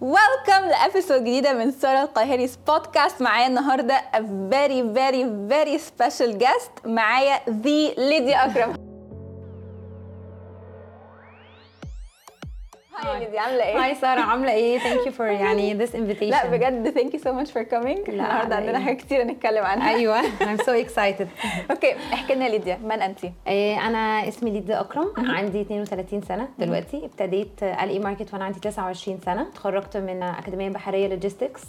welcome ل episode جديدة من ساره القاهري بودكاست معايا النهارده a very very very special guest. معايا the ليديا اكرم عاملة إيه؟ hi سارة عاملة إيه؟ thank you for يعني this invitation. لا بجد thank you so much for coming النهارده عندنا؟ حاجات كتير نتكلم عنها. أيوه. I'm so excited. okay احكي لنا ليديا. من انت؟ إيه، أنا اسمي ليديا أكرم. عندي 32 سنة دلوقتي. ابتديت L.E Market وأنا عندي 29 سنة. اتخرجت من أكاديمية بحرية logistics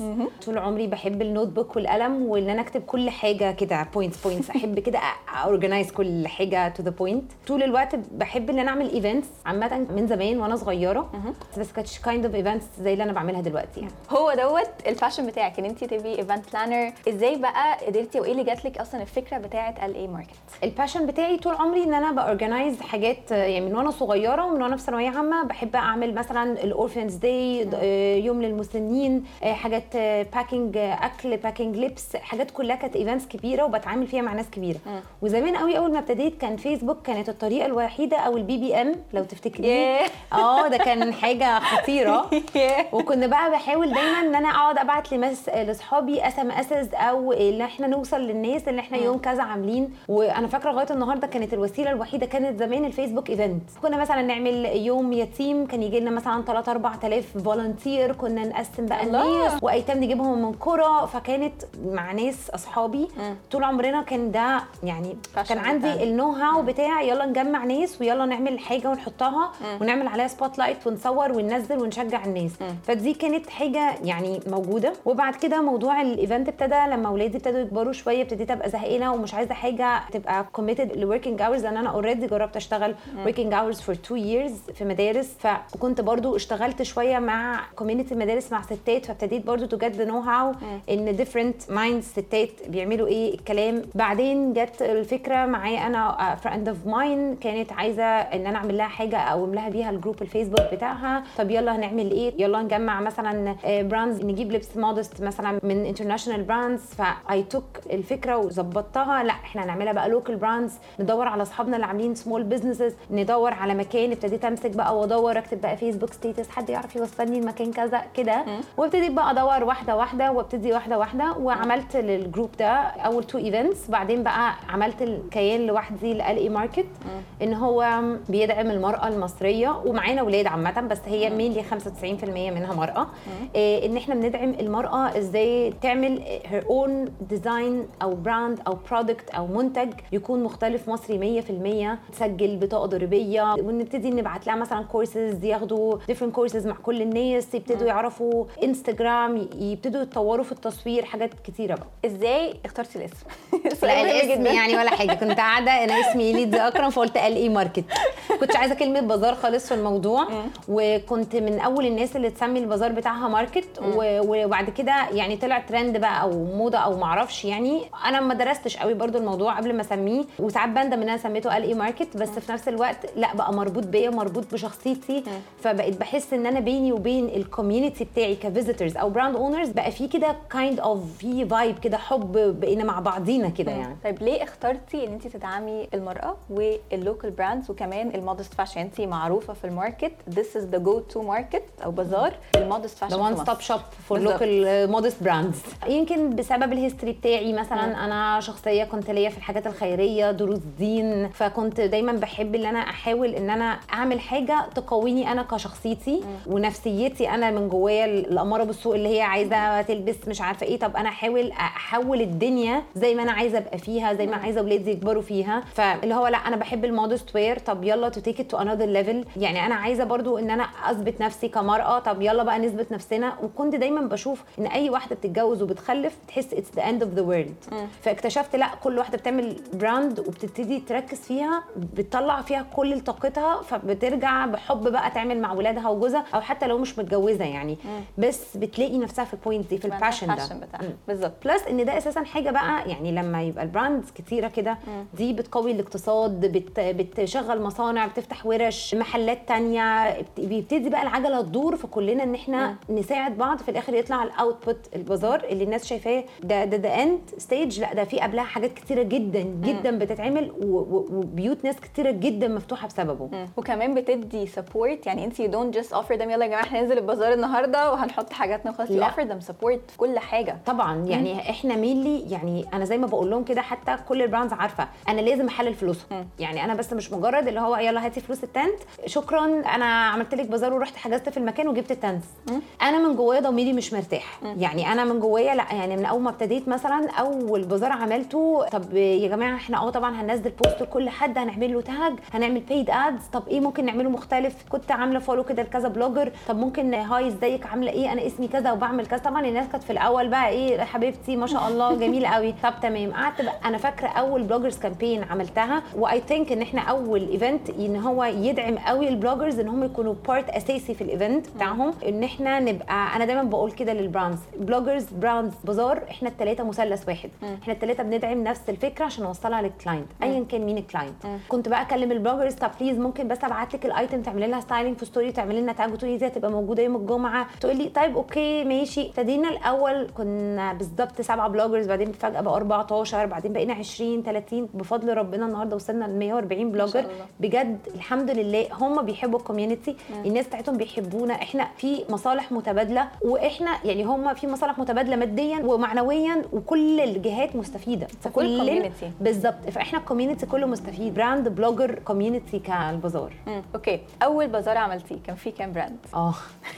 طول عمري بحب ال notebook والقلم وإن أنا أكتب كل حاجة كده points points أحب كده organize كل حاجة to the point طول الوقت بحب إن أنا أعمل events عامة من زمان وأنا صغيرة بس كانتش kind of events زي اللي أنا بعملها دلوقتي يعني. هو دوت ال passion بتاعك ان انت تبقي event planner إزاي بقى قدرتي وإيه اللي جات لك أصلا الفكرة بتاعة L.E Market؟ ال passion بتاعي طول عمري إن أنا ب organize حاجات يعني من وأنا صغيرة ومن وأنا في ثانوية عامة بحب أعمل مثلا ال orphans day يوم للمسنين آه، حاجات packing أكل packing لبس حاجات كلها كانت events كبيرة وبتعامل فيها مع ناس كبيرة. وزمان قوي أول ما ابتديت كان فيسبوك كانت الطريقة الوحيدة أو ال BBM لو تفتكريه. آه ده كان حاجة خطيرة. وكنا بقى بحاول دايما إن أنا أقعد أبعت لمس لاصحابي SMSs أو إن إحنا نوصل للناس اللي إحنا يوم كذا عاملين. وأنا فاكرة لغاية النهارده كانت الوسيلة الوحيدة كانت زمان الفيسبوك event. كنا مثلا نعمل يوم يتيم كان يجي لنا مثلا 3 4000 volunteer كنا نقسم بقى. الناس. وأيتام نجيبهم من قرى. فكانت مع ناس أصحابي. طول عمرنا كان ده يعني كان عندي. ال know how بتاع يلا نجمع ناس ويلا نعمل حاجة ونحطها ونعمل عليها spotlight ونصور وننزل ونشجع الناس. فدي كانت حاجة يعني موجودة. وبعد كده موضوع ال event ابتدى لما اولادي ابتدوا يكبروا شوية ابتديت أبقى زهقانة ومش عايزة حاجة تبقى committed ل working hours لأن أنا already جربت أشتغل working hours for 2 years في مدارس. فكنت برضو اشتغلت شوية مع community مدارس مع ستات فابتديت برضو to get the know how in different mind ستات بيعملوا إيه الكلام. بعدين جت الفكرة معايا a friend of mine كانت عايزة إن أنا أعمل لها حاجة أقوم لها بيها الجروب الفيسبوك بتاعها. طب يلا هنعمل إيه؟ يلا نجمع مثلا brands نجيب لبس modest مثلا من international brands ف I took الفكرة وظبطتها. لا إحنا هنعملها بقى local brands ندور على أصحابنا اللي عاملين small businesses ندور على مكان ابتديت امسك بقى وأدور اكتب بقى فيسبوك status حد يعرف يوصلني المكان كذا كده. وابتديت بقى أدور واحدة واحدة وابتدي واحدة واحدة. وعملت للجروب ده أول two events بعدين بقى عملت الكيان لوحدي ل L.E Market إن هو بيدعم المرأة المصرية. ومعانا أولاد عامة بس هي mainly 95% منها مرأة. إيه إن إحنا بندعم المرأة إزاي تعمل her own design أو brand أو product أو منتج يكون مختلف مصري 100% تسجل بطاقة ضريبية. ونبتدي نبعت لها مثلا كورسز ياخدوا different courses مع كل الناس يبتدوا يعرفوا انستجرام يبتدوا يتطوروا في التصوير حاجات كتيرة بقى. إزاي؟ اخترتي الاسم؟ لا الاسم. يعني ولا حاجة. كنت قاعدة أنا اسمي ليد اكرم فقلت L.A. Market كنت عايزة كلمة بازار خالص في الموضوع. وكنت من أول الناس اللي تسمي البازار بتاعها market وبعد كده يعني طلع ترند بقى أو موضة أو معرفش يعني. أنا ما درستش قوي برضو الموضوع قبل ما أسميه وساعات بندم إن أنا سميته L.A. Market بس في نفس الوقت لا بقى مربوط بيا مربوط بشخصيتي. فبقيت بحس إن أنا بيني وبين ال community بتاعي ك visitors أو brand owners بقى في كده kind of في vibe كده حب بقينا مع بعضينا كده يعني. طيب ليه اخترتي إن انت تدعمي المرأة وال local brands وكمان ال modest؟ fashion انت معروفة في ال market. This is the go to market أو بازار ال modest fashion the one stop shop for. local modest brands يمكن بسبب ال history بتاعي مثلا أنا شخصية كنت ليا في الحاجات الخيرية دروس دين فكنت دايما بحب إن أنا أحاول إن أنا أعمل حاجة تقويني أنا كشخصيتي ونفسيتي أنا من جوايا الاماره بالسوء اللي هي عايزة تلبس مش عارفة إيه. طب أنا أحاول أحول الدنيا زي ما أنا عايزة أبقى فيها زي ما عايزة اولادي يكبروا فيها. فاللي هو لا أنا بحب ال modest wear طب يلا to take it to another level يعني أنا عايزة برضو إن أنا أثبت نفسي كمرأة طب يلا بقى نثبت نفسنا. وكنت دايما بشوف إن أي واحدة بتتجوز وبتخلف تحس it's the end of the world فاكتشفت لا كل واحدة بتعمل brand وبتبتدي تركز فيها بتطلع فيها كل طاقتها فبترجع بحب بقى تعمل مع ولادها وجوزها أو حتى لو مش متجوزة يعني. بس بتلاقي نفسها في ال point دي في ال passion ده. بالظبط. plus إن ده أساسا حاجة بقى يعني لما يبقى ال brands كتيرة كده دي بتقوي الاقتصاد بت بتشغل مصانع بتفتح ورش محلات تانية بت- بيبتدي بقى العجلة تدور فكلنا إن إحنا نساعد بعض في الآخر يطلع ال output البازار اللي الناس شايفاه ده ده ده end stage لا ده في قبلها حاجات كتيرة جدا جدا بتتعمل و- و- وبيوت ناس كتيرة جدا مفتوحة بسببه. وكمان بتدي support يعني انت don't just offer يلا يا جماعة إحنا ننزل البازار النهارده وهنحط حاجاتنا وخلاص لا. you offer them support في كل حاجة. طبعا يعني إحنا mainly يعني أنا زي ما بقول لهم كده حتى كل ال brands عارفة أنا لازم أحلل فلوسهم. يعني أنا بس مش مجرد اللي هو يلا هاتي فلوس ال tent شكرا أنا عملت لك بازار ورحت حجزت في المكان وجبت ال tent أنا من جوايا ضميري مش مرتاح. يعني أنا من جوايا لأ يعني من أول ما ابتديت مثلا أول بازار عملته طب يا جماعة إحنا آه طبعا هننزل post لكل حد هنعمل له tag هنعمل paid ads طب إيه ممكن نعمله مختلف؟ كنت عاملة follow كده لكذا blogger طب ممكن hi إزيك؟ عاملة إيه؟ أنا اسمي كذا وبعمل كذا. طبعا الناس كانت في الأول بقى إيه حبيبتي ما شاء الله جميله قوي. طب تمام. قعدت بقى. أنا فاكرة أول bloggers campaign عملتها و I think إن إحنا أول event إن هو يدعم قوي ال bloggers إن هم يكونوا part أساسي في ال event بتاعهم إن إحنا نبقى أنا دايما بقول كده لل brands bloggers brands بازار إحنا الثلاثه مثلث واحد. إحنا الثلاثه بندعم نفس الفكرة عشان نوصلها لل client ايا كان مين ال client كنت بقى أكلم ال bloggers طب please ممكن بس أبعت لك ال item تعملي لها styling في story تعملي لنا tag وتقولي دي هتبقى موجودة يوم الجمعة. تقول لي طيب okay ماشي. ابتدينا الأول كنا بالظبط سبعة bloggers بعدين فجأة بقى 14 بعدين بقينا 20 30 بفضل ربنا النهارده وصلنا ل 140 blogger. بجد الحمد لله هم بيحبوا ال community الناس بتاعتهم بيحبونا. إحنا في مصالح متبادلة وإحنا يعني هم في مصالح متبادلة ماديا ومعنويا وكل الجهات مستفيدة. فكل. بالظبط. فإحنا ال community كله مستفيد. brand blogger community كالبازار. okay. أول بازار عملتيه كان فيه كام brand آه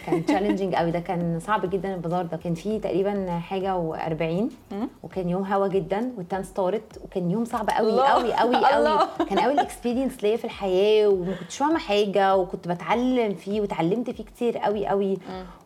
كان challenging قوي ده كان صعب جدا البازار ده. كان فيه تقريبا حاجة و40 وكان يوم هوا جدا وال tents طارت وكان يوم صعب قوي الله. قوي قوي. قوي كان قوي ال experience ليا في الحياة وما كنتش فاهمة حاجة وكنت بتعلم فيه وتعلمت فيه كتير قوي قوي.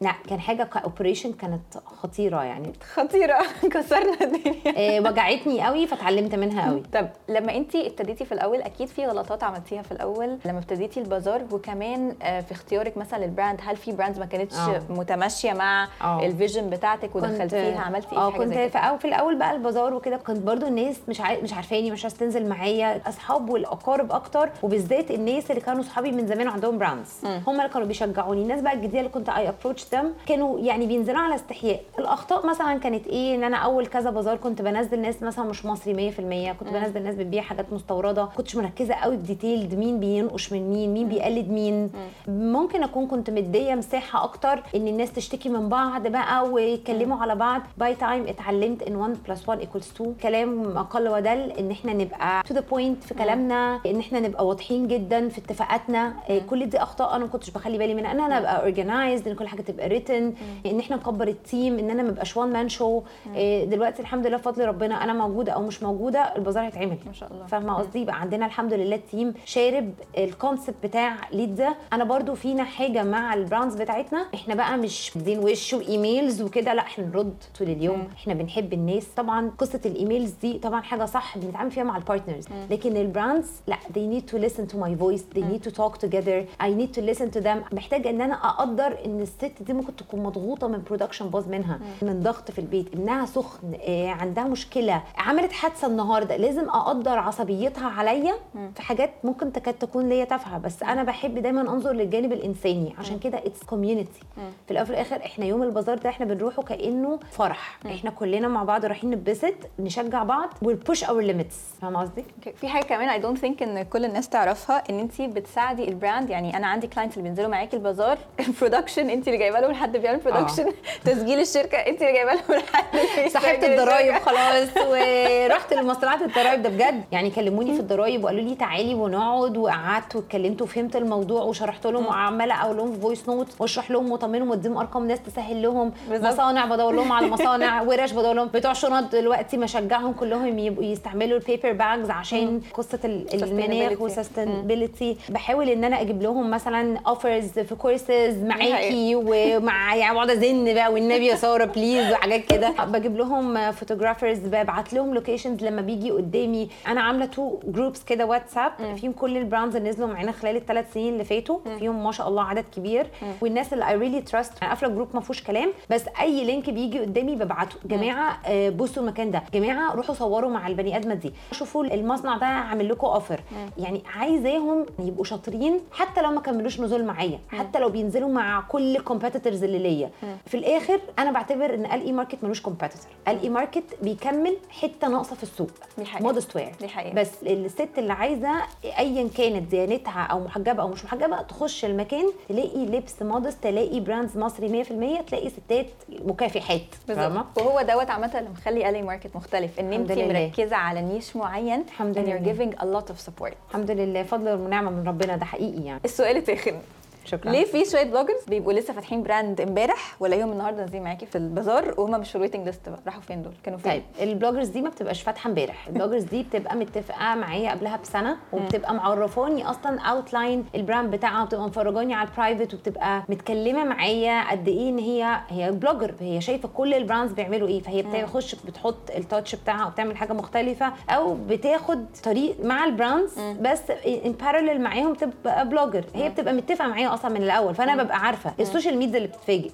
لا كان حاجة cooperation كانت خطيرة يعني. خطيرة. كسرنا الدنيا. آه، وجعتني قوي فتعلمت منها قوي. طب لما انت ابتديتي في الأول أكيد في غلطات عملتيها في الأول. لما ابتديتي البازار وكمان آه، في اختيارك مثلا لل brand هل في brands ما كانتش آه. متماشية مع آه. ال vision بتاعتك ودخلتيها عملتي إيه آه كنت في, في الأول بقى البازار وكده كنت برضو الناس مش عاي... مش عارفاني مش عايزة تنزل معايا. أصحاب والأقارب أكتر وبالذات الناس اللي كانوا صحابي من زمان وعندهم brands هم اللي كانوا بيشجعوني. الناس بقى الجديدة اللي كنت I approached them كانوا يعني بينزلوا على استحياء. الأخطاء مثلا كانت إيه؟ إن أنا أول كذا بازار كنت بنزل ناس مثلا مش مصري 100% كنت بنزل ناس بتبيع حاجات مستوردة. كنتش مركزة قوي ب detailed مين بينقش من مين مين بيقلد مين. ممكن أكون كنت مدية مساحة أكتر إن الناس تشتكي من بعض بقى ويتكلموا على بعض. by time اتعلمت إن 1 plus 1 equals 2 كلام أقل ودل إن إحنا نبقى to the point في كلامنا إن إحنا نبقى واضحين جدا في اتفاقاتنا. إيه، كل دي أخطاء أنا ما كنتش بخلي بالي منها. إن أنا أبقى organized إن كل حاجة تبقى written إن إحنا نكبر ال team إن أنا ما أبقاش one man show دلوقتي الحمد لله بفضل ربنا أنا موجودة أو مش موجودة البازار هيتعمل. ما شاء الله. فاهمة قصدي؟ يبقى عندنا الحمد لله ال team sharp ال concept بتاع ليدزا أنا برضو فينا حاجة مع ال brands بتاعتنا. إحنا بقى مش دين وش و emails وكده لأ إحنا نرد طول اليوم. إحنا بنحب الناس. طبعا قصة ال emails دي طبعا حاجة صح بنتعامل فيها مع ال partners لكن ال brands لأ they need to listen to my voice. they need to talk together. I need to listen to them محتاجه ان أنا أقدر ان الست دي ممكن تكون مضغوطة من production باظ منها من ضغط في البيت ابنها سخن آه، عندها مشكلة عملت حادثة النهارده لازم أقدر عصبيتها عليا في حاجات ممكن تكاد تكون ليا تافهة. بس أنا بحب دايما انظر للجانب الإنساني عشان كده it's community في الأول وفي الآخر إحنا يوم البازار ده إحنا بنروحه كأنه فرح. إحنا كلنا مع بعض رايحين نتبسط نشجع بعض وال push our limits فاهمة قصدي؟ في حاجة كمان I don't think إن كل الناس تعرفها إن انت بتساعدي البراند يعني أنا عندي clients اللي بينزلوا معاكي البازار. ال production انت اللي جايبة لهم حد بيعمل production تسجيل الشركة انت اللي جايبة لهم حد سحبت الضرايب خلاص ورحت لمصلحة الضرايب ده بجد. يعني كلموني في الضرايب وقالوا لي تعالي ونقعد وقعدت واتكلمت وفهمت الموضوع وشرحت لهم وعمالة أقول لهم في voice note واشرح لهم وأطمنهم وأديهم أرقام ناس تسهل لهم. مصانع بدور لهم على مصانع ورش بدور لهم. بتوع شنط دلوقتي مشجعهم كلهم يبقوا يستعملوا ال paper bags عشان قصة ال- المناخ. وال sustainability بحاول إن أنا أجيب لهم مثلا offers في كورسز معاكي. ومع يعني بقعد ازن بقى والنبي يا سارة please وحاجات كده. بجيب لهم photographers ببعت لهم locations لما بيجي قدامي. أنا عاملة two groups كده واتساب فيهم كل البراندز اللي نزلوا معانا خلال الثلاث سنين اللي فاتوا. فيهم ما شاء الله عدد كبير. والناس اللي I really trust أنا قافلة group ما فيهوش كلام بس أي link بيجي قدامي ببعته. جماعة آه، بصوا المكان ده. جماعة روحوا صوروا مع البني آدمة دي. شوفوا المصنع ده عامل لكم offer يعني عايزاه عايزاهم يبقوا شاطرين حتى لو ما كملوش نزول معايا حتى لو بينزلوا مع كل ال competitors اللي ليا. في الآخر أنا بعتبر إن ال E-Market ملوش competitor ال E-Market بيكمل حتة ناقصة في السوق. modest wear. بس الست اللي عايزة ايا كانت ديانتها أو محجبة أو مش محجبة تخش المكان تلاقي لبس modest تلاقي براندز مصري 100% تلاقي ستات مكافحات فاهمة؟ وهو دوت عامة اللي مخلي ال E-Market مختلف إن أنت. مركزة على niche معين الحمد لله. you're giving a lot of support. الحمد لله. فضل ونعمه من ربنا ده حقيقي يعني. السؤال التاني شكرا. ليه في شوية bloggers بيبقوا لسه فاتحين براند امبارح ولاقيهم النهارده نازلين معاكي في البازار وهم مش في ال waiting list بقى؟ راحوا فين دول؟ كانوا فين؟ طيب ال bloggers دي ما بتبقاش فاتحة امبارح. ال bloggers دي بتبقى متفقة معايا قبلها بسنة وبتبقى معرفاني أصلا outline البراند بتاعها وبتبقى مفرجاني على ال private وبتبقى متكلمة معايا قد إيه إن هي هي blogger هي شايفة كل البراندز بيعملوا إيه. فهي بتخش بتحط ال touch بتاعها وبتعمل حاجة مختلفة أو بتاخد طريق مع البراندز بس ان parallel معاهم تبقى blogger هي بتبقى متفقة معايا أصلا من الأول فأنا ببقى عارفة ال social media اللي بتتفاجئ.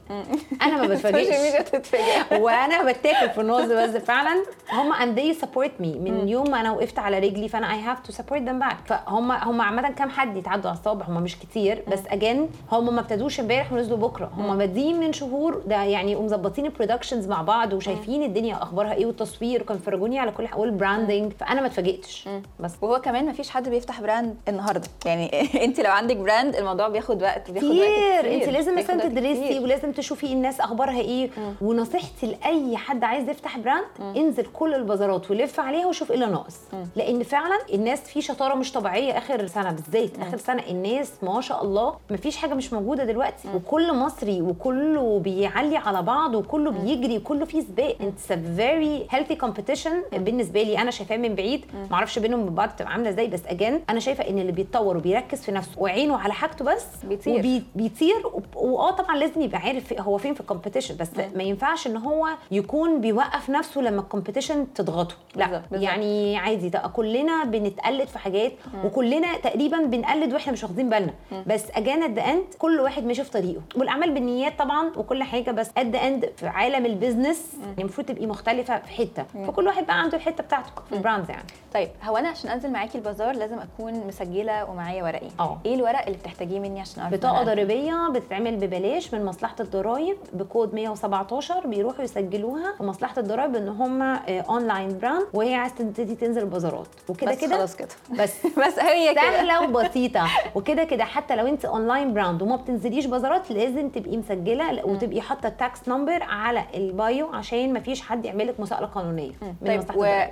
أنا ما ال social بتفاجئش ميديا تتفاجئ وأنا بتاكل في النص بس فعلا هم and they support me. من يوم ما أنا وقفت على رجلي فأنا I have to support them back. فهم هم عامة كام حد يتعدوا على الصوابع هم مش كتير بس again هم ما ابتدوش امبارح ونزلوا بكرة. هم بادئين من شهور ده يعني ومظبطين ال productions مع بعض وشايفين الدنيا أخبارها إيه والتصوير وكانوا فرجوني على كل حاجة وال branding فأنا ما اتفاجئتش. بس. وهو كمان مفيش حد بيفتح براند النهارده. يعني أنت لو عندك براند الموضوع بياخد وقت بياخد وقت كتير. انت لازم مثلا وقت تدرسي. ولازم تشوفي الناس أخبارها إيه. ونصيحتي لأي حد عايز يفتح براند انزل كل البازارات ولف عليها وشوف إيه اللي ناقص لأن فعلا الناس في شطارة مش طبيعية آخر سنة بالذات آخر سنة الناس ما شاء الله مفيش حاجة مش موجودة دلوقتي. وكل مصري وكله بيعلي على بعض وكله بيجري وكله فيه سباق. it's very healthy competition بالنسبة لي أنا شايفاه من بعيد. معرفش بينهم وبين بعض بتبقى عاملة إزاي بس again أنا شايفة إن اللي بيتطور وبيركز في نفسه وعينه على حاجته بس بيطير. وبي بيطير وب- وآه طبعا لازم يبقى عارف في- هو فين في ال competition بس ما ينفعش إن هو يكون بيوقف نفسه لما ال competition تضغطه. لا. يعني عادي ده كلنا بنتقلد في حاجات وكلنا تقريبا بنقلد وإحنا مش واخدين بالنا. بس again at the end كل واحد ماشي في طريقه. والأعمال بالنيات طبعا وكل حاجة بس at the end في عالم ال business يعني المفروض تبقي مختلفة في حتة. فكل واحد بقى عنده الحتة بتاعته في البراندز يعني. طيب هو أنا عشان أنزل معاكي البازار لازم أكون مسجلة ومعايا ورقي. آه. إيه الورق اللي بتحتاجيه مني عشان بطاقة؟ ضريبية بتتعمل ببلاش من مصلحة الضرايب بكود 117 بيروحوا يسجلوها في مصلحة الضرايب إن هم online brand وهي عايزة تبتدي تنزل البازارات وكده كده خلاص كده بس بس هي كده سهلة وبسيطة وكده كده حتى لو انت online brand وما بتنزليش بازارات لازم تبقي مسجلة وتبقي حاطة ال tax number على ال bio عشان ما فيش حد يعمل لك مساءلة قانونية من طيب.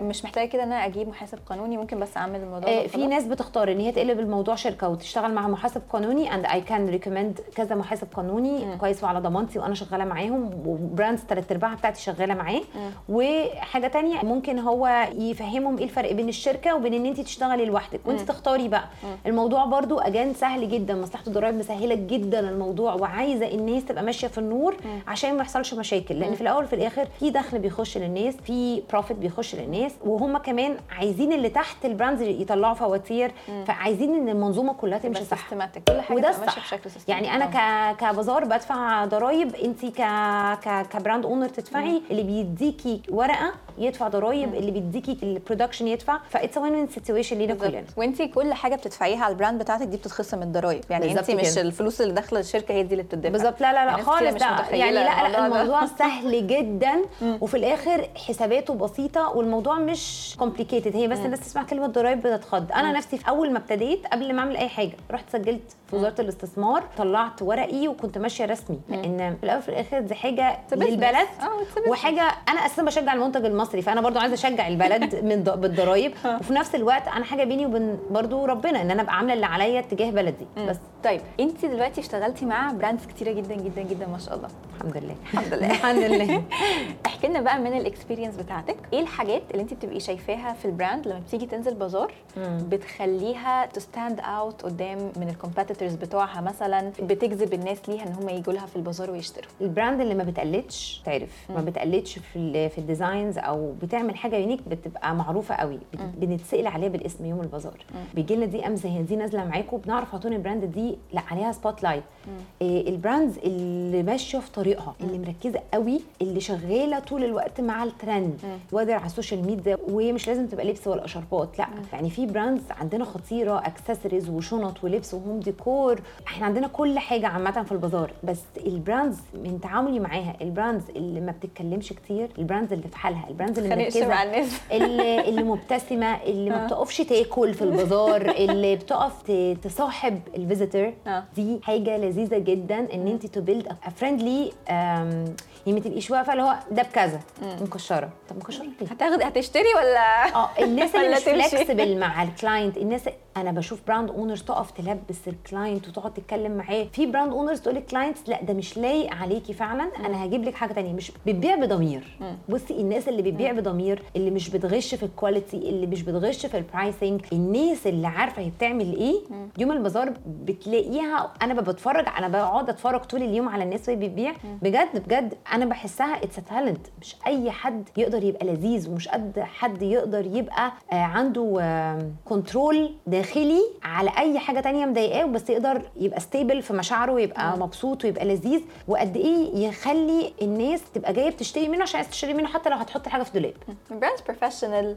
ومش محتاجة كده إن أنا أجيب محاسب قانوني ممكن بس أعمل الموضوع آه، في؟ ناس بتختار إن هي تقلب الموضوع شركة وتشتغل مع محاسب قانوني and I can recommend كذا محاسب قانوني كويس وعلى ضمانتي وأنا شغالة معاهم و brands ثلاث أرباعها بتاعتي شغالة معاه. وحاجة تانية ممكن هو يفهمهم إيه الفرق بين الشركة وبين إن انت تشتغلي لوحدك وانت تختاري بقى. الموضوع برضو again سهل جدا مصلحة الضرايب مسهلة جدا الموضوع وعايزة الناس تبقى ماشية في النور عشان ما يحصلش مشاكل. لأن في الأول وفي الآخر في دخل بيخش للناس في profit بيخش للناس وهم كمان عايزين اللي تحت ال brands يطلعوا فواتير فعايزين إن المنظومة كلها تمشي صح. كل حاجة وده بشكل. يعني أنا آه. ك... كبازار بدفع ضرايب انت ك... ك... ك brand owner تدفعي اللي بيديكي ورقة يدفع ضرايب اللي بيديكي ال production يدفع ف it's win win situation لينا كلنا. وانت كل حاجة بتدفعيها على البراند بتاعتك دي بتتخصم من الضرايب يعني انت مش كده. الفلوس اللي داخلة الشركة هي دي اللي بتدفع. بالظبط. لا لا لا يعني خالص. متخيلة يعني لا لا الموضوع ده. الموضوع سهل جدا وفي الآخر حساباته بسيطة والموضوع مش complicated هي بس الناس تسمع كلمة ضرايب بتتخض. أنا نفسي في أول ما ابتديت قبل ما أعمل أي حاجة رحت سجلت في وزارة الاستثمار طلعت ورقي وكنت ماشية رسمي لأن في الأول وفي الآخر دي حاجة. للبلد آه. وحاجة أنا أساسا بشجع المنتج المصري فأنا برضو عايزة أشجع البلد من بالضرايب. وفي نفس الوقت أنا حاجة بيني وبين برضو ربنا إن أنا أبقى عاملة اللي عليا تجاه بلدي بس. طيب انت دلوقتي اشتغلتي مع brands كتيرة جدا جدا جدا ما شاء الله. الحمد لله. الحمد لله. الحمد لله. احكي لنا بقى من ال experience بتاعتك. إيه الحاجات اللي انت بتبقي شايفاها في ال brand لما بتيجي تنزل بازار بتخليها ت stand out قدام من ال competitors بتوعها مثلا؟ بتجذب الناس ليها إن هم يجوا لها في البازار ويشتروا. ال brand اللي ما بتقلدش تعرف. ما بتقلدش في في ال designs أو بتعمل حاجة unique بتبقى معروفة قوي. بنتسأل عليها بالاسم يوم البازار. بيجي لنا DM زي دي نازلة معاكم بنعرف على طول ال brand دي دي لا عليها spotlight إيه ال brands اللي ماشية في طريقها اللي مركزة قوي اللي شغالة طول الوقت مع ال trend whether على ال social media ومش لازم تبقى لبس ولا اشاربات لا. يعني في brands عندنا خطيرة اكسسوارز وشنط ولبس و home decor إحنا عندنا كل حاجة عامة في البازار بس ال brands من تعاملي معاها ال brands اللي ما بتتكلمش كتير ال brands اللي في حالها البراندز اللي خليني مع مركزة الناس. اللي, اللي مبتسمة اللي ما بتقفش تاكل في البازار اللي بتقف تصاحب ال visitor آه. دي حاجة لذيذة جدا إن أنت to build friendly يعني ما تبقيش واقفه اللي هو ده بكذا. مكشرة. طب مكشرة ليه؟ هتاخد هتشتري ولا؟ آه الناس اللي مش. flexible مع ال client الناس أنا بشوف brand owners تقف تلبس ال client وتقعد تتكلم معاه. في brand owners تقول لل clients لا ده مش لايق عليكي فعلا أنا هجيب لك حاجة تانية. مش بتبيع بضمير. بصي الناس اللي بتبيع بضمير اللي مش بتغش في ال quality اللي مش بتغش في ال pricing الناس اللي عارفة هي بتعمل إيه. يوم البازار بتلاقيها أنا بتفرج أنا بقعد أتفرج طول اليوم على الناس وهي بتبيع. بجد بجد أنا بحسها it's talent مش أي حد يقدر يبقى لذيذ ومش قد حد يقدر يبقى آه، عنده control داخلي على أي حاجة تانية مضايقاه بس يقدر يبقى stable في مشاعره ويبقى مبسوط ويبقى لذيذ. وقد إيه يخلي الناس تبقى جاية بتشتري منه عشان عايز تشتري منه حتى لو هتحط حاجة في دولاب. brands professional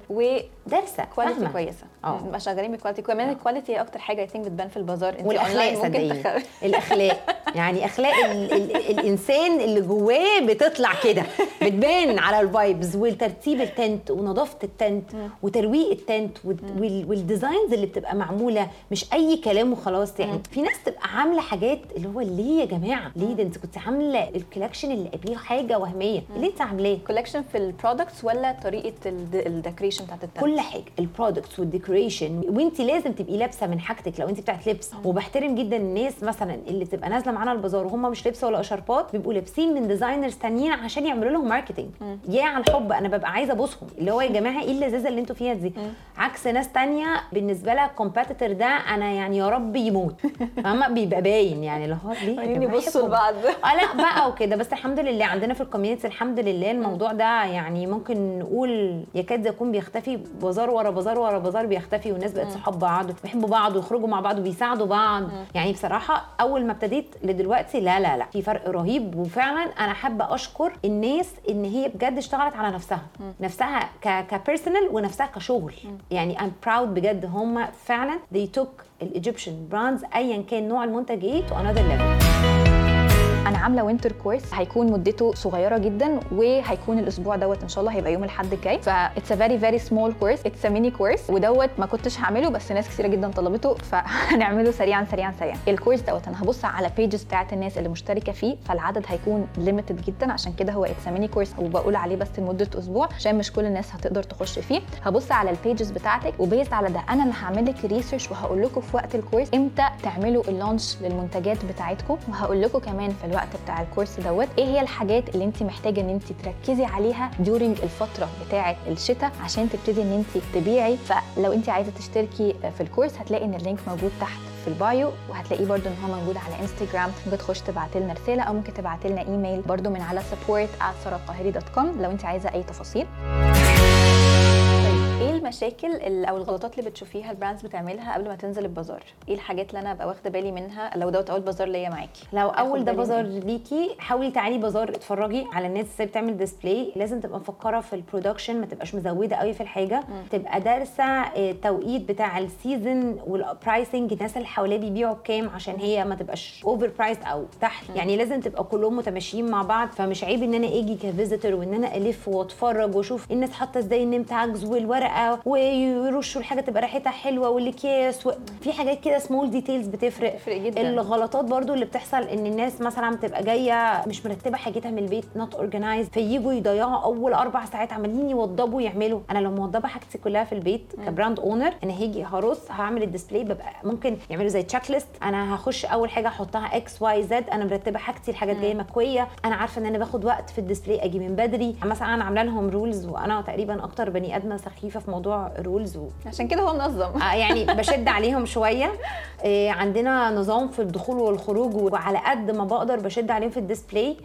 دارسة و quality فاهمة. كويسة. آه. شغالين ب quality كمان ال quality هي أكتر حاجة I think بتبان في البازار. أنت والأخلاق صدقيني. الأخلاق. يعني أخلاق ال ال الإنسان اللي جواه بتطلع كده. بتبان على ال vibes والترتيب ال tent ونظافة ال tent وترويق ال tent وال- وال designs اللي بتبقى معمولة. مش أي كلام وخلاص. يعني في ناس تبقى عاملة حاجات اللي هو ليه يا جماعة؟ ليه ده انت كنت عاملة ال collection اللي قبليه حاجة وهمية؟ اللي انت عاملاه. collection في ال products ولا طريقة ال decoration بتاعت ال tent؟ كل حاجة. ال products وال decoration وانت لازم تبقي لابسة من حاجتك لو انت بتاعت لبس. وبحترم جدا الناس مثلا اللي بتبقى نازلة معانا البازار. وهم مش لبس ولا اشاربات بيبقوا لابسين من designers تانيين عشان يعملوا لهم marketing يا على الحب أنا ببقى عايزة أبوسهم. اللي هو يا جماعة إيه اللذاذة اللي أنتوا فيها دي؟ عكس ناس تانية بالنسبة لها ال competitor ده أنا يعني يا رب يموت. فاهمة؟ بيبقى باين يعني اللي هو ليه؟ يبصوا حبهم؟ لبعض. آه لا بقى وكده. بس الحمد لله عندنا في ال community الحمد لله الموضوع ده يعني ممكن نقول يكاد يكون بيختفي بازار ورا بازار ورا بازار بيختفي والناس بقت صحاب بعض وبيحبوا بعض ويخرجوا مع بعض وبيساعدوا بعض. يعني بصراحة أول ما ابتديت لدلوقتي لا لا لا. في فرق رهيب وفعلا أنا حابة أشكر الناس إن هي بجد اشتغلت على نفسها. نفسها ك ك personal ونفسها كشغل. يعني I'm proud بجد هم فعلا they took ال Egyptian brands ايا كان نوع المنتج إيه to another level. أنا عاملة winter course هيكون مدته صغيرة جدا وهيكون الأسبوع دوت إن شاء الله هيبقى يوم الأحد الجاي. ف it's a very very small course it's a mini course ودوت ما كنتش هعمله بس ناس كثيره جدا طلبته فهنعمله سريعا سريعا سريعا. ال course دوت أنا هبص على pages بتاعت الناس اللي مشتركة فيه فالعدد هيكون limited جدا. عشان كده هو it's a mini course وبقول عليه بس لمدة أسبوع عشان مش كل الناس هتقدر تخش فيه. هبص على ال pages بتاعتك و based على ده أنا اللي هعمل لك research وهقول لكم في وقت ال course إمتى تعملوا ال launch للمنتجات بتاعتكم وهقول لكم كمان في الوقت بتاع ال course دوت إيه هي الحاجات اللي انت محتاجة ان انت تركزي عليها during الفترة بتاعة الشتاء عشان تبتدي ان انت تبيعي؟ فلو انت عايزة تشتركي في ال course هتلاقي ان ال link موجود تحت في ال bio وهتلاقيه برده ان هو موجود على انستجرام ممكن تخش تبعت لنا رسالة أو ممكن تبعت لنا ايميل برده من على support@saraelkahery.com لو انت عايزة أي تفاصيل. المشاكل ال- أو الغلطات اللي بتشوفيها ال brands بتعملها قبل ما تنزل البازار. إيه الحاجات اللي أنا أبقى واخدة بالي منها لو دوت أول بازار ليا معاكي؟ لو أول ده بازار ليكي حاولي تعالي بازار اتفرجي على الناس إزاي بتعمل display لازم تبقى مفكرة في ال production ما تبقاش مزودة قوي في الحاجة. تبقى دارسة آه، التوقيت بتاع ال season وال pricing الناس اللي حواليه بيبيعوا بكام عشان هي ما تبقاش overprice أو تحت. يعني لازم تبقى كلهم متماشيين مع بعض. فمش عيب إن أنا أجي ك visitor وإن أنا ألف وأتفرج وأشوف الناس حاطة إزاي ال name tags والورقة ويرشوا الحاجة تبقى ريحتها حلوة والأكياس و... في حاجات كده small details بتفرق. بتفرق جدا. الغلطات برضو اللي بتحصل إن الناس مثلا بتبقى جاية مش مرتبة حاجتها من البيت not organized فييجوا يضيعوا أول أربع ساعات عمالين يوضبوا يعملوا أنا لو موضبة حاجتي كلها في البيت ك brand owner أنا هاجي هرص هعمل ال display ببقى ممكن يعملوا زي checklist أنا هخش أول حاجة أحطها X Y Z أنا مرتبة حاجتي الحاجات جاية مكوية. أنا عارفة إن أنا باخد وقت في ال display أجي من بدري. مثلا أنا عاملة لهم rules وأنا تقريبا أكتر بني آدمة سخيفة في موضوع rules و... عشان كده هو منظم. آه، يعني بشد عليهم شوية. آه، عندنا نظام في الدخول والخروج وعلى قد ما بقدر بشد عليهم في ال display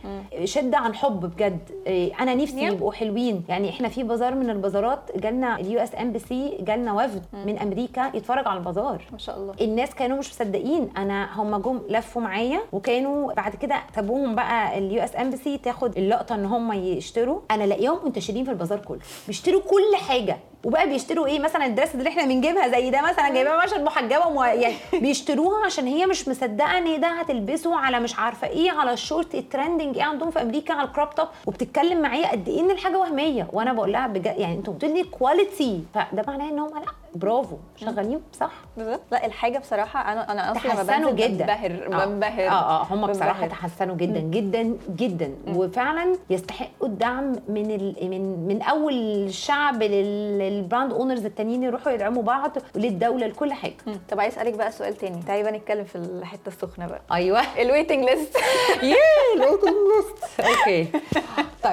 شد عن حب بجد. آه، أنا نفسي. يبقوا حلوين. يعني إحنا في بازار من البازارات جالنا ال US Embassy جالنا وفد من أمريكا يتفرج على البازار. ما شاء الله. الناس كانوا مش مصدقين. أنا هم جم لفوا معايا وكانوا بعد كده سابوهم بقى ال US Embassy تاخد اللقطة إن هم يشتروا. أنا لاقيهم منتشرين في البازار كله. بيشتروا كل حاجة. وبقى بيشتروا إيه مثلا ال dress اللي إحنا بنجيبها زي ده مثلا جايباها عشان محجبة ومو... يعني بيشتروها عشان هي مش مصدقة ان ده هتلبسه على مش عارفة إيه على الشورت ال trending إيه عندهم في أمريكا على ال crop top. وبتتكلم معايا قد إيه ان الحاجة وهمية. وأنا بقول لها بجد يعني أنتوا بتقولوا لي quality فده معناه ان هم لا. برافو شغالين صح. بالظبط. لا الحاجة بصراحة أنا أنا أصلا تحسنوا جدا. بنبهر آه. بنبهر. آه آه هم بصراحة. تحسنوا جدا جدا جدا. وفعلا يستحقوا الدعم من ال... من من أول الشعب لل- لل brand owners التانيين يروحوا يدعموا بعض وللدولة لكل حاجة. طب عايز أسألك بقى سؤال تاني. تعالي بقى نتكلم في الحتة السخنة بقى. أيوه. ال waiting list yeah ال waiting list okay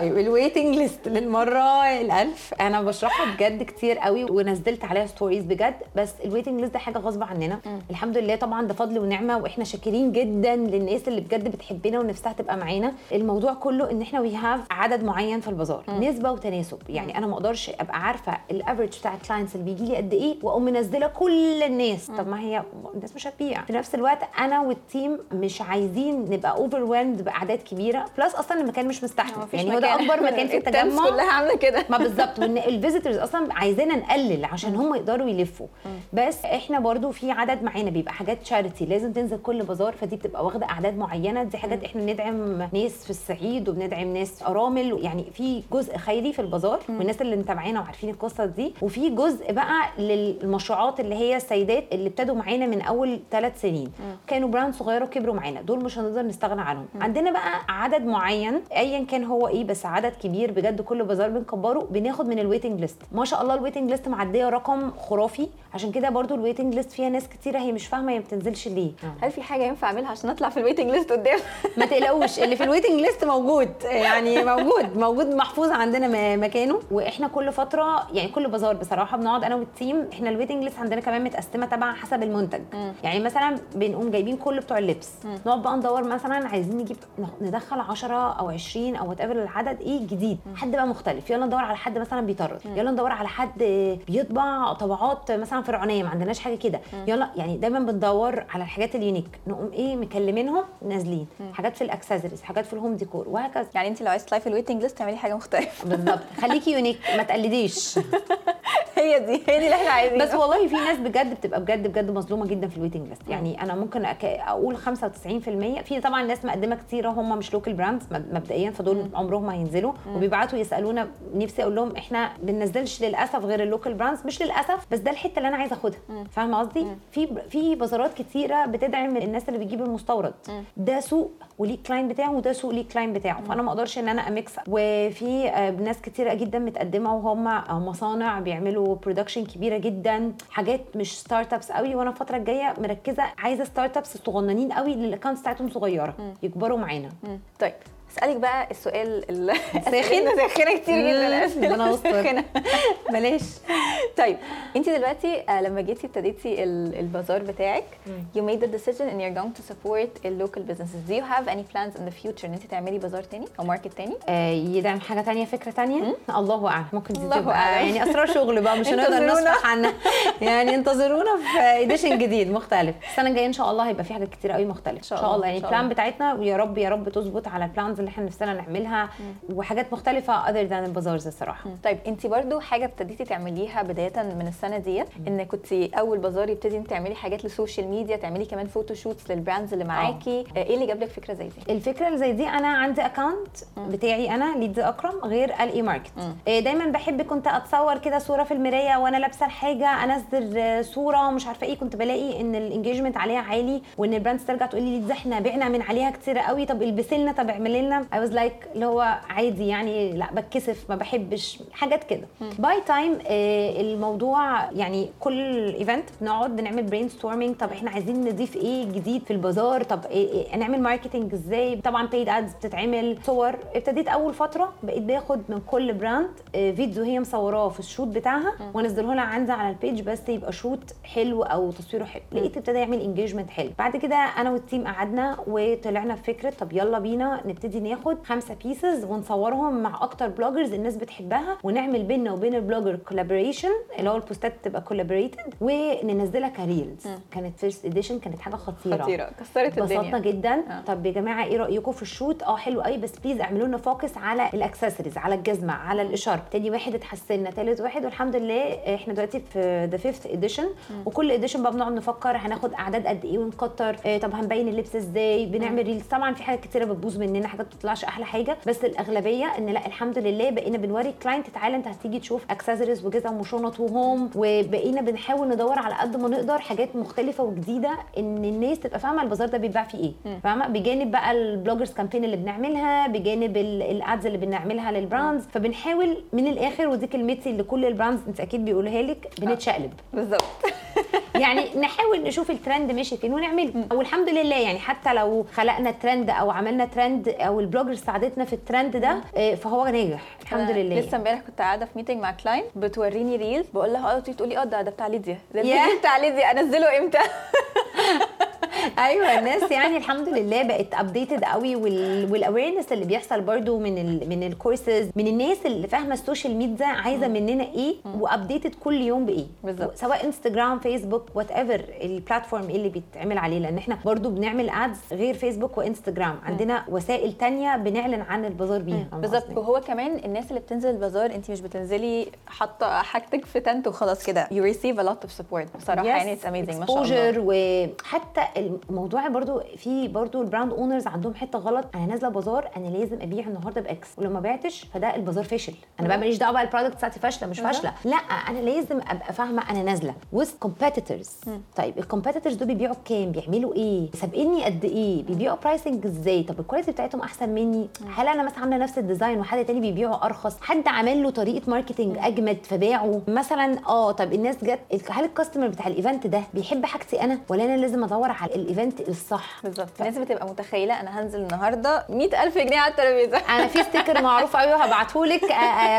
طيب ال waiting list للمرة الألف أنا بشرحها بجد كتير قوي ونزلت عليها stories بجد بس ال waiting list ده حاجة غصب عننا. الحمد لله طبعا ده فضل ونعمة وإحنا شاكرين جدا للناس اللي بجد بتحبنا ونفسها تبقى معانا. الموضوع كله إن إحنا we have عدد معين في البازار نسبة وتناسب. يعني أنا ما أقدرش أبقى عارفة ال average بتاع ال clients اللي بيجي لي قد إيه وأقوم منزلة كل الناس. طب ما هي الناس مش هتبيع. في نفس الوقت أنا وال team مش عايزين نبقى over بأعداد كبيرة plus أصلا المكان مش مستحمل. يعني هو ده اكبر مكان في التجمع كلها عاملة كده. ما بالظبط وإن ال visitors أصلا عايزانا نقلل عشان هم يقدروا يلفوا. بس إحنا برضو في عدد معانا بيبقى حاجات charity لازم تنزل كل بازار فدي بتبقى واخدة أعداد معينة. دي حاجات إحنا بندعم ناس في الصعيد وبندعم ناس أرامل. يعني في جزء خيري في البازار والناس اللي متابعينا وعارفين القصة دي. وفي جزء بقى للمشروعات اللي هي السيدات اللي ابتدوا معانا من أول ثلاث سنين. كانوا brand صغيره وكبروا معانا. دول مش هنقدر نستغنى عنهم. عندنا بقى عدد معين ايا كان هو إيه بس عدد كبير بجد كل بازار بنكبره بناخد من ال waiting list ما شاء الله ال waiting list معدية رقم خرافي. عشان كده برضو ال waiting list فيها ناس كتيره هي مش فاهمة هي ما بتنزلش ليه. هل في حاجة ينفع أعملها عشان أطلع في ال waiting list قدام؟ ما تقلقوش اللي في ال waiting list موجود. يعني موجود موجود محفوظ عندنا م- مكانه. وإحنا كل فترة يعني كل بازار بصراحة بنقعد أنا وال team إحنا ال waiting list عندنا كمان متقسمة تبع حسب المنتج. يعني مثلا بنقوم جايبين كل بتوع اللبس. نقعد بقى ندور مثلا عايزين نجيب ندخل 10 أو 20 أو whatever العدد إيه جديد حد بقى مختلف. يلا ندور على حد مثلا بيطرز. يلا ندور على حد بيطبع طبعات مثلا فرعونية ما عندناش حاجة كده. يلا يعني دايما بندور على الحاجات ال unique. نقوم إيه مكلمينهم نازلين. حاجات في الأكسسوارز حاجات في ال home decor وهكذا. يعني أنت لو عايز تطلعي في ال waiting list تعملي حاجة مختلفة. بالظبط خليكي unique ما تقلديش. هي دي هي دي اللي إحنا عايزينها. بس والله في ناس بجد بتبقى بجد بجد مظلومة جدا في ال waiting list. يعني أنا ممكن أك- أقول 95% في طبعا ناس مقدمة كتيره هم مش local brands مبدئيا فدول عمرهم ما هينزلوا وبيبعتوا يسألونا. نفسي أقول لهم إحنا بننزلش للأسف غير ال local brands مش للأسف بس ده الحتة اللي أنا عايزة أخدها. فاهمة قصدي؟ في في بازارات كتيرة بتدعم الناس اللي بتجيب المستورد. ده سوق وليه client بتاعه وده سوق ليه client بتاعه. فأنا ما أقدرش إن أنا أ mix. وفي آه، ناس كتيرة جدا متقدمة وهم أو مصانع بيعملوا production كبيرة جدا حاجات مش startups قوي. وأنا الفترة الجاية مركزة عايزة startups صغننين قوي اللي ال account بتاعتهم صغيرة يكبروا معانا. طيب. اسألك بقى السؤال ال- ساخن؟ أسئلتنا ساخنه كتير جدا يستر. ساخنة. بلاش طيب انت دلوقتي آه، لما جيتي ابتديتي ال- البازار بتاعك you made the decision and you're going to support the local businesses do you have any plans in the future ان انت تعملي بازار تاني أو ماركت تاني آه، يدعم حاجة تانية فكرة تانية الله أعلم ممكن دي الله تبقى أعلم. يعني أسرار شغل بقى مش هنقدر. نفصح عنها يعني انتظرونا في edition جديد مختلف السنة الجاية إن شاء الله هيبقى في حاجات كتير قوي مختلفة إن شاء الله، يعني ال plan. بتاعتنا ويا رب يا رب تظبط على ال plans اللي إحنا نفسنا نعملها وحاجات مختلفة other than ال bazaars الصراحة. طيب انت برضو حاجة ابتديتي تعمليها بداية من السنة ديت ان كنت أول بازار يبتدي انت تعملي حاجات لل social media تعملي كمان photo shoots لل brands اللي معاكي. آه، إيه اللي جاب لك فكرة زي دي؟ الفكرة اللي زي دي أنا عندي account بتاعي أنا ليدز أكرم غير الاي ماركت إيه دايما بحب كنت أتصور كده صورة في المراية وأنا لابسة الحاجة أنزل آه، صورة مش عارفة إيه كنت بلاقي إن ال engagement عليها عالي وإن ال brands ترجع تقول لي ليدز إحنا بعنا من عليها كتير قوي طب البسي لنا طب اعملي لنا اتكلم I was like اللي هو عادي يعني لا بتكسف ما بحبش حاجات كده. by time الموضوع يعني كل event بنقعد بنعمل brainstorming طب إحنا عايزين نضيف إيه جديد في البازار؟ طب إيه إيه نعمل marketing إزاي؟ طبعا paid ads بتتعمل. صور ابتديت أول فترة بقيت باخد من كل brand آه، فيديو هي مصوراه في ال shoot بتاعها وانزله لها عندي على ال page بس يبقى shoot حلو أو تصويره حلو. لقيت ابتدى يعمل engagement حلو. بعد كده أنا وال team قعدنا وطلعنا بفكره طب يلا بينا نبتدي ناخد خمسة pieces ونصورهم مع أكتر bloggers الناس بتحبها ونعمل بيننا وبين ال blogger collaboration اللي هو البوستات تبقى collaborated وننزلها ك reels. كانت first edition كانت حاجة خطيرة. خطيرة. كسرت الدنيا. جدا. آه. طب يا جماعة إيه رأيكم في ال shoot؟ آه حلو قوي بس please اعملوا لنا focus على الاكسسوارز على الجزمة على الاشارب تاني واحد اتحسنا تالت واحد والحمد لله إحنا دلوقتي في the fifth edition وكل edition بقى بنقعد نفكر هناخد أعداد قد إيه ونكتر. آه طب هنبين اللبس إزاي؟ بنعمل reels طبعا في حاجات كتيرة بتبوظ مننا حاجات بتطلعش أحلى حاجة بس الأغلبية إن لأ الحمد لله بقينا بنوري ال client تعالى انت هتيجي تشوف اكسسوارز وجزم وشنط و home وبقينا بنحاول ندور على قد ما نقدر حاجات مختلفة وجديدة إن الناس تبقى فاهمة البازار ده بيتباع فيه إيه. فاهمة؟ بجانب بقى ال bloggers campaign اللي بنعملها بجانب ال- ال ads اللي بنعملها لل brands فبنحاول من الآخر ودي كلمتي اللي كل ال brands أنت أكيد بيقولها لك بنتشقلب. بالظبط. يعني نحاول نشوف الترند ماشي فين ونعمله. والحمد لله يعني حتى لو خلقنا ترند أو عملنا ترند أو ال blogger ساعدتنا في الترند ده آه، فهو ناجح. الحمد لله. لسه امبارح كنت قاعدة في meeting مع client بتوريني reels بقول لها آه تقول لي آه ده ده بتاع ليديا. ده بتاع ليديا. أنزله إمتى؟ أيوه الناس يعني الحمد لله بقت updated قوي وال awareness اللي بيحصل برضو من ال من الكورسز من الناس اللي فاهمة ال social media عايزة مننا إيه و updated كل يوم بإيه. بالظبط. سواء انستجرام فيسبوك whatever ال platform اللي بيتعمل عليه. لأن إحنا برضو بنعمل ads غير فيسبوك وانستجرام عندنا وسائل تانية بنعلن عن البازار بيها. بالظبط؟ وهو كمان الناس اللي بتنزل البازار انت مش بتنزلي حاطة حاجتك في tent وخلاص كده. You receive a lot of support. بصراحة يعني it's amazing. ما شاء الله. وحتى الموضوع برضو في برضو ال brand owners عندهم حتة غلط. أنا نازلة بازار أنا لازم أبيع النهارده ب X. ولو ما بعتش فده البازار فاشل أنا بقى ماليش دعوة بقى ال product بتاعتي فاشلة مش فاشلة. لا أنا لازم أبقى فاهمة أنا نازلة وسط competitors طيب ال competitors دول بيبيعوا بكام؟ بيعملوا إيه؟ سابقيني قد إيه؟ بيبيعوا pricing إزاي؟ طب ال quality بتاعتهم أحسن مني؟ هل أنا مثلا عاملة نفس ال design وحد تاني بيبيعه أرخص؟ حد عمل له طريقة marketing أجمد فباعه؟ مثلا آه طب الناس جت هل ال customer بتاع ال event ده بيحب حاجتي أنا؟ ولا أنا لازم أدور على ال event الصح. بالظبط. الناس بتبقى متخيلة أنا هنزل النهارده 100000 جنيه على الترابيزه أنا في sticker معروف قوي وهبعته لك.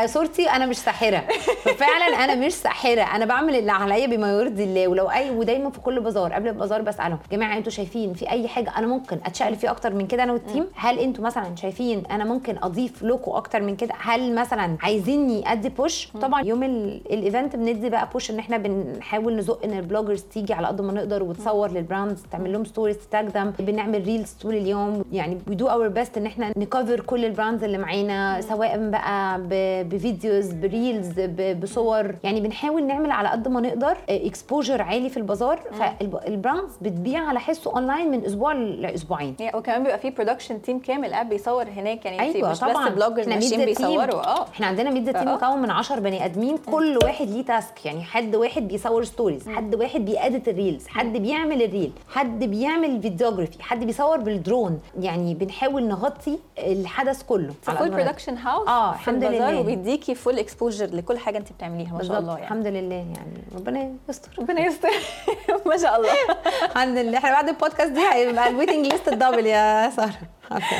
صورتي أنا مش ساحرة. ففعلا أنا مش ساحرة. أنا بعمل اللي عليا بما يرضي الله. ولو أي ودايما في كل بازار قبل البازار بسألهم يا جماعة أنتوا شايفين في أي حاجة؟ أنا ممكن أتشقلب فيه أكتر من كده أنا وال team هل أنتوا مثلا شايفين أنا ممكن أضيف لكم أكتر من كده؟ هل مثلا عايزيني أدي push طبعا يوم ال- ال event بندي بقى push إن إحنا بنحاول نزق إن ال bloggers تيجي على قد ما نقدر وتصور لل brands تعمل لهم stories tag them بنعمل reels طول اليوم. يعني we do our best إن إحنا ن cover كل ال brands اللي معانا سواء بقى ب videos ب reels بصور. يعني بنحاول نعمل على قد ما نقدر exposure عالي في البازار. فال brands بتبيع على حسه اونلاين من أسبوع لأسبوعين. وكمان بيبقى في production team كامل قاعد بيصور هناك. يعني أيوه مش طبعا. بس bloggers ماشيين team. بيصوروا. آه. إحنا عندنا media team آه. مكون من 10 بني آدمين. كل واحد ليه task يعني حد واحد بيصور stories حد واحد بي edit ال reels حد بيعمل ال reel حد بيعمل videography حد بيصور بالدرون. يعني بنحاول نغطي الحدث كله. full. production house في الحمد لله. وبيديكي full exposure لكل حاجة انت بتعمليها ما شاء الله يعني. الحمد لله يعني. ربنا يستر. ربنا يستر. ما شاء الله. الحمد لله. إحنا بعد البودكاست دي هيبقى ال waiting list ال double يا سارة.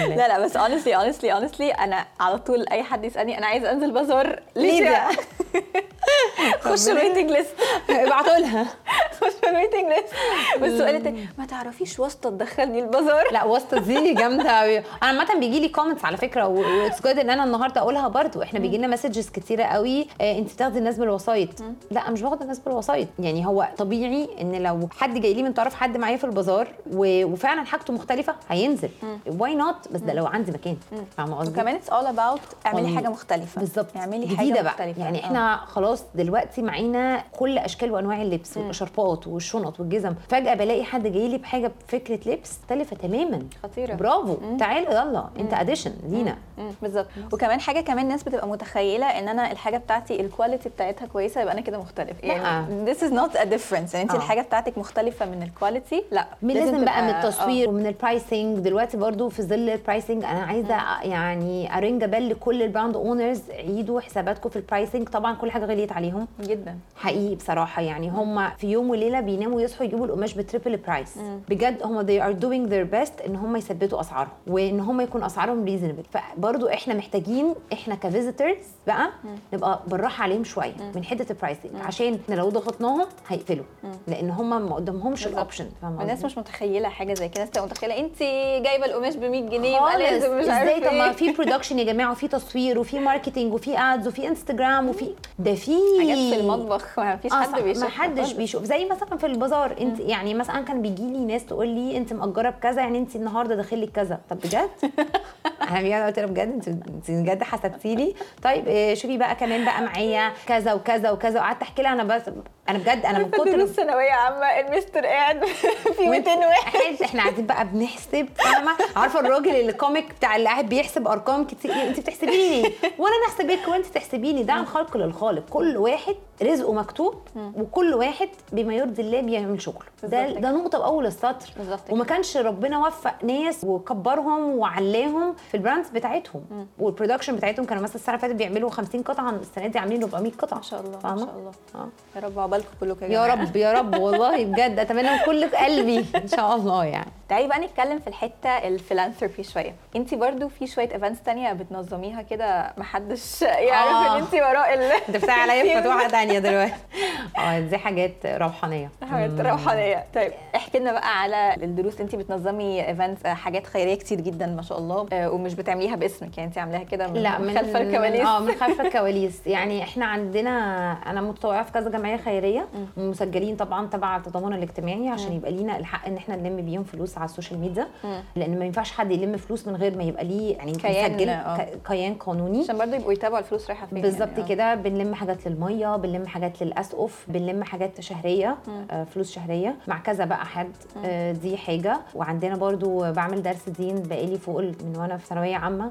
لا لا بس honestly honestly honestly أنا على طول أي حد يسألني أنا عايزة أنزل بازار ليديا. خش ال waiting list ابعتوا لها. خش ال waiting list والسؤال التاني ما تعرفيش واسطه تدخلني البازار؟ لا واسطه دي جامدة قوي أنا عامة بيجي لي comments على فكرة و it's good إن أنا النهارده أقولها برضو. إحنا بيجي لنا messages كتيرة قوي آه انت بتاخدي الناس بالوسايط. لا مش باخد الناس بالوسايط. يعني هو طبيعي إن لو حد جاي لي من طرف حد معايا في البازار وفعلا حاجته مختلفة هينزل. why not بس ده لو عندي مكان. فاهمة قصدي؟ وكمان it's all about اعملي. حاجة مختلفة. بالظبط. اعملي حاجة بقى. مختلفة. يعني آه. إحنا خلاص دلوقتي معانا كل أشكال وأنواع اللبس والشربات والشنط والجزم. فجأة بلاقي حد جاي لي بحاجة بفكرة لبس مختلفة تماما. خطيرة. برافو. تعالوا يلا. انت addition لينا بالظبط. وكمان حاجة كمان الناس بتبقى متخيلة إن أنا الحاجة بتاعتي ال quality بتاعتها كويسة يبقى أنا كده مختلف. يعني this is not a difference. يعني انت آه. الحاجة بتاعتك مختلفة من ال quality لا. من لازم بقى من التصوير ومن ال pricing دلوقتي برضو في ظل ال pricing أنا عايزة يعني أ ring bell لكل ال brand owners عيدوا حساباتكم في ال pricing طبعا كل حاجة غليت عليهم. جدا. حقيقي بصراحة يعني هم في يوم وليلة بيناموا يصحوا يجيبوا القماش ب triple price بجد هم they are doing their best إن هم يثبتوا أسعارهم وإن هم يكون أسعارهم reasonable فبرضو إحنا محتاجين إحنا ك visitors بقى نبقى بالراحة عليهم شوية من حتة ال pricing عشان إحنا لو ضغطناهم هيقفلوا. لأن هم ما قدامهمش. ال option الناس؟ مش متخيلة حاجة زي كده. الناس متخيلة انت جايبة القماش ب 100 جنيه خالص. لازم مش عارف إزاي؟ طب ما إيه. في production يا جماعة وفي تصوير وفي marketing وفي ads وفي انستجرام وفي ده في حاجات في المطبخ ما فيش آه حد بيشوف ما حدش بيشوف. زي مثلا في البازار أنت يعني مثلا كان بيجي لي ناس تقول لي أنت مأجرة بكذا يعني أنت النهارده داخل لك كذا. طب بجد؟ أنا بجد قلت لها بجد؟ أنت بجد حسبتي لي؟ طيب آه، شوفي بقى كمان بقى معايا كذا وكذا وكذا. وقعدت أحكي لها أنا بس أنا بجد أنا من كتر دروس ثانوية عامة المستر قاعد في 200 واحد. إحنا قاعدين بقى بنحسب فاهمة؟ عارفة الراجل اللي comic بتاع اللي قاعد بيحسب أرقام كتير أنت بتحسبي لي ليه وأنا أنا احسبك وأنت تحسبي لي ده عن خلق للخالق كل واحد رزقه مكتوب وكل واحد بما يرضي الله بيعمل شغله. ده ده نقطة باول السطر. وما كانش ربنا وفق ناس وكبرهم وعلاهم في ال brands بتاعتهم. وال production بتاعتهم كانوا مثلا السنة اللي فاتت بيعملوا 50 قطعة السنة دي عاملين 400 قطعة. ما شاء الله ما؟ شاء الله. آه. يا رب عقبالكم كلكم يا جماعة. رب يا رب والله بجد. أتمنى من كل قلبي إن شاء الله يعني. تعالي بقى نتكلم في الحتة ال philanthropy شوية. انت برضو في شوية events تانية بتنظميها كده محدش يعرف آه. إن انت وراء ال انت بتاع عليا فتوحه تانية دلوقتي. آه دي حاجات روحانية. حاجات روحانية. طيب احكي لنا بقى على الدروس. انت بتنظمي events حاجات خيرية كتير جدا ما شاء الله آه، ومش بتعمليها باسمك. يعني انت عاملاها كده من لا من خلف الكواليس. آه من خلف الكواليس. يعني إحنا عندنا أنا متطوعة في كذا جمعية خيرية ومسجلين طبعا تبع التضامن الاجتماعي عشان يبقى لينا الحق إن إحنا نلم بيهم فلوس على السوشيال ميديا. لأن ما ينفعش حد يلم فلوس من غير ما يبقى ليه يعني كيان، مسجل آه. كيان قانوني. عشان برضو يبقوا يتابعوا الفلوس رايحة فين بالظبط يعني، آه. كده بنلم حاجات للميه بنلم حاجات للأسقف بنلم حاجات شهرية آه فلوس شهرية. مع كذا بقى حد آه دي حاجة. وعندنا برضو بعمل درس دين بقالي فوق من وأنا في ثانوية عامة.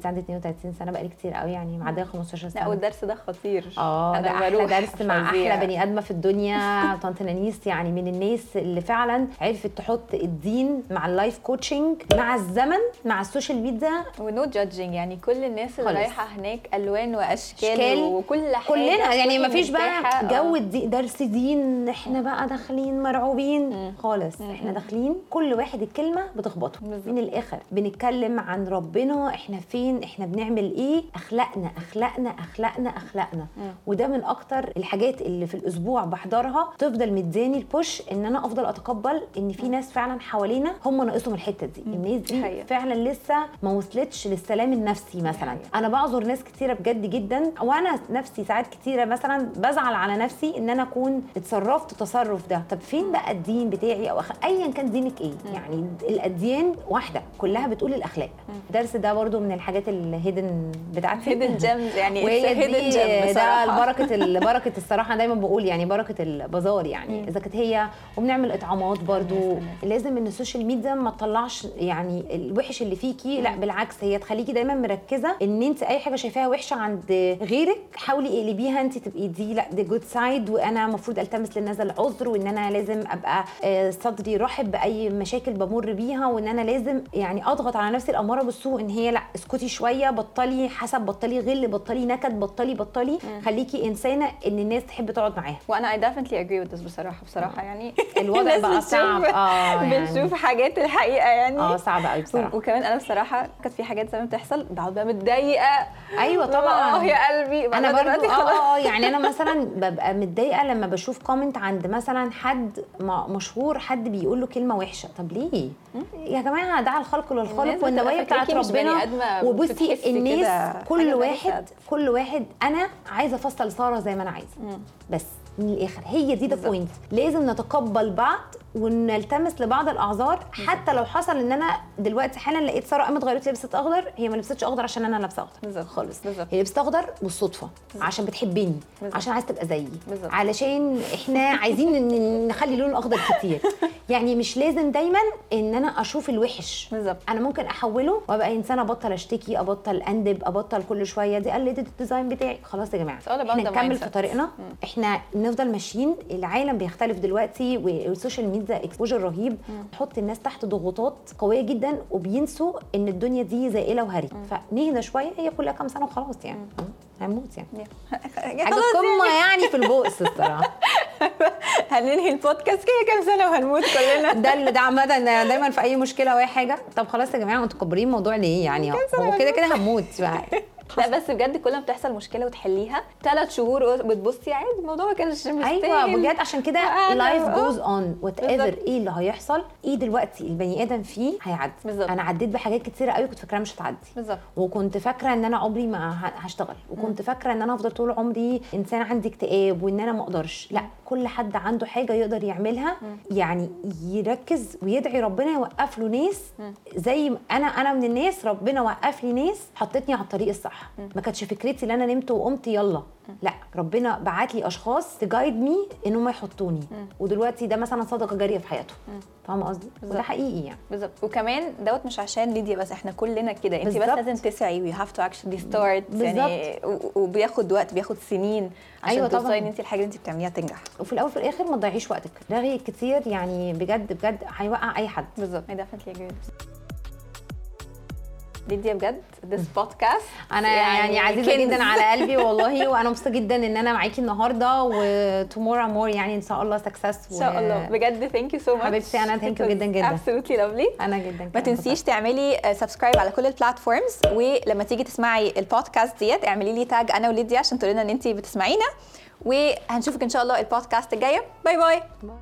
بس عندي 32 سنة بقالي كتير قوي يعني معدية 15 لا سنة. والدرس ده خطير. آه ده أحلى درس مع. أحلى بني آدمة في الدنيا. طنط نانيس يعني من الناس اللي فعلا عرفت تحط الدين مع ال life coaching مع الزمن مع السوشيال ميديا. و no judging يعني كل الناس اللي. رايحة هناك ألوان وأشكال. وكل حاجة. كلنا يعني ما فيش بقى. جو آه. الدي- درس دين إحنا بقى داخلين مرعوبين. خالص. إحنا داخلين كل واحد الكلمة بتخبطه. من الآخر بنتكلم عن ربنا إحنا فين إحنا بنعمل إيه؟ أخلاقنا أخلاقنا أخلاقنا أخلاقنا. وده من أكتر الحاجات اللي في الأسبوع بحضرها. تفضل مدياني ال push إن أنا أفضل أتقبل إن في ناس فعلا حوالينا هم ناقصهم الحتة دي. الناس دي حقيقة. فعلا لسه ما وصلتش للسلام النفسي مثلا. حقيقة. أنا بعذر ناس كتيرة بجد جدا. وأنا نفسي ساعات كتيرة مثلا بزعل على نفسي إن أنا أكون اتصرفت تصرف ده. طب فين بقى الدين بتاعي أو أخ... ايا كان دينك إيه؟ يعني الأديان واحدة كلها بتقول الأخلاق. الدرس ده برضو من الحاجات ال hidden بتاعتي. hidden gems يعني وهي hidden gem ده ال- بركة الصراحة دايما بقول يعني بركة البازار يعني. إذا كانت هي وبنعمل إطعامات برضو. لازم إن السوشيال ميديا ما تطلعش يعني الوحش اللي فيكي. لا بالعكس هي تخليكي دايما مركزة إن أنت أي حاجة شايفاها وحشة عند غيرك حاولي اقلبيها انت تبقي دي لا دي good side وأنا المفروض التمس للناس العذر وان أنا لازم ابقى آه، صدري رحب بأي مشاكل بمر بيها وان أنا لازم يعني اضغط على نفسي الاماره بالسوء ان هي لا اسكتي شوية بطلي حسب بطلي غل بطلي نكد بطلي بطلي. خليكي إنسانة إن الناس تحب تقعد معاها. وأنا definitely agree with this بصراحة بصراحة يعني الوضع بقى صعب. آه يعني. بنشوف حاجات الحقيقة يعني. آه صعب قوي بصراحة. وكمان أنا بصراحة كانت في حاجات زمان بتحصل بقعد بقى متضايقة. أيوه طبعا. آه يا قلبي. أنا خلاص. آه آه يعني أنا مثلا ببقى متضايقة لما بشوف كومنت عند مثلا حد مشهور حد بيقول له كلمة وحشة. طب ليه؟ يا جماعة دعا الخلق للخالق والنوايا بتاعت ربنا. وبصي الناس حاجة كل واحد. كل واحد أنا عايزة أفصل سارة زي ما أنا عايزة. بس. من الآخر هي دي the. point لازم نتقبل بعض ونلتمس لبعض الأعذار حتى لو حصل إن أنا دلوقتي حالا لقيت سارة قامت غيرت لبست أخضر هي ما لبستش أخضر عشان أنا لابسة أخضر بالظبط. خالص بالظبط. هي لبست أخضر بالصدفة عشان بتحبني. عشان عايزه تبقى زيي. علشان إحنا عايزين نخلي لون الأخضر كتير يعني مش لازم دايما إن أنا أشوف الوحش بالظبط. أنا ممكن أحوله وأبقى إنسانة ابطل أشتكي أبطل أندب أبطل كل شوية دي قلدت ال design بتاعي خلاص يا جماعة إحنا نكمل. في طريقنا إحنا نفضل ماشيين. العالم بيختلف دلوقتي والسوشيال ميديا exposure رهيب. تحط الناس تحت ضغوطات قوية جدا وبينسوا إن الدنيا دي زائلة وهري. فنهدى شوية هي كلها كام سنة وخلاص يعني. هنموت يعني. حاجة خلاص قمة يعني في البؤس الصراحة. هننهي البودكاست كده كام سنة وهنموت كلنا. ده اللي ده عامة دايما في أي مشكلة أو أي حاجة. طب خلاص يا جماعة أنتوا مكبرين الموضوع ليه يعني؟ هو كده كده هموت بقى. لا بس بجد كل ما بتحصل مشكلة وتحليها ثلاث شهور بتبصي عادي الموضوع ما كانش مستاهل. أيوه بجد عشان كده لايف. جوز اون وات ايفر. إيه اللي هيحصل إيه دلوقتي البني آدم فيه هيعدي. بالظبط. أنا عديت بحاجات كتيرة قوي كنت فاكراها مش هتعدي. بالظبط. وكنت فاكرة إن أنا عمري ما هشتغل. وكنت فاكرة إن أنا هفضل طول عمري إنسان عندي اكتئاب وإن أنا ما أقدرش. لا كل حد عنده حاجة يقدر يعملها. يعني يركز ويدعي ربنا يوقف له ناس زي أنا أنا من الناس ربنا وقف لي ناس حطتني على الطريق الصح. ما كانتش فكرتي إن أنا نمت وقمت يلا. لا ربنا بعت لي أشخاص to guide me إن هم يحطوني. ودلوقتي ده مثلا صدقة جارية في حياته. فاهمة قصدي؟ وده. حقيقي يعني. بالظبط. وكمان دوت مش عشان ليديا بس إحنا كلنا كده. انت بس. لازم تسعي. we have to actually start يعني وبياخد وقت بياخد سنين عشان أيوة توصلي. ان انت الحاجة اللي انت بتعمليها تنجح. وفي الأول وفي الآخر ما تضيعيش وقتك. رغي كتير يعني بجد بجد هيوقع أي حد. بالظبط. I definitely agree with this. ليديا بجد this podcast. أنا يعني, عزيزة كنز. جدا على قلبي والله وأنا مبسوطة جدا إن أنا معاكي النهارده و to more and more يعني إن شاء الله success ان شاء الله. بجد thank you so much حبيبتي، أنا thank you جداً جداً. absolutely lovely. أنا جدا ما تنسيش تعملي subscribe على كل ال platforms ولما تيجي تسمعي البودكاست ديت اعملي لي tag أنا وليديا عشان تقولي لنا إن انت بتسمعينا. وهنشوفك إن شاء الله البودكاست الجاية. باي باي كده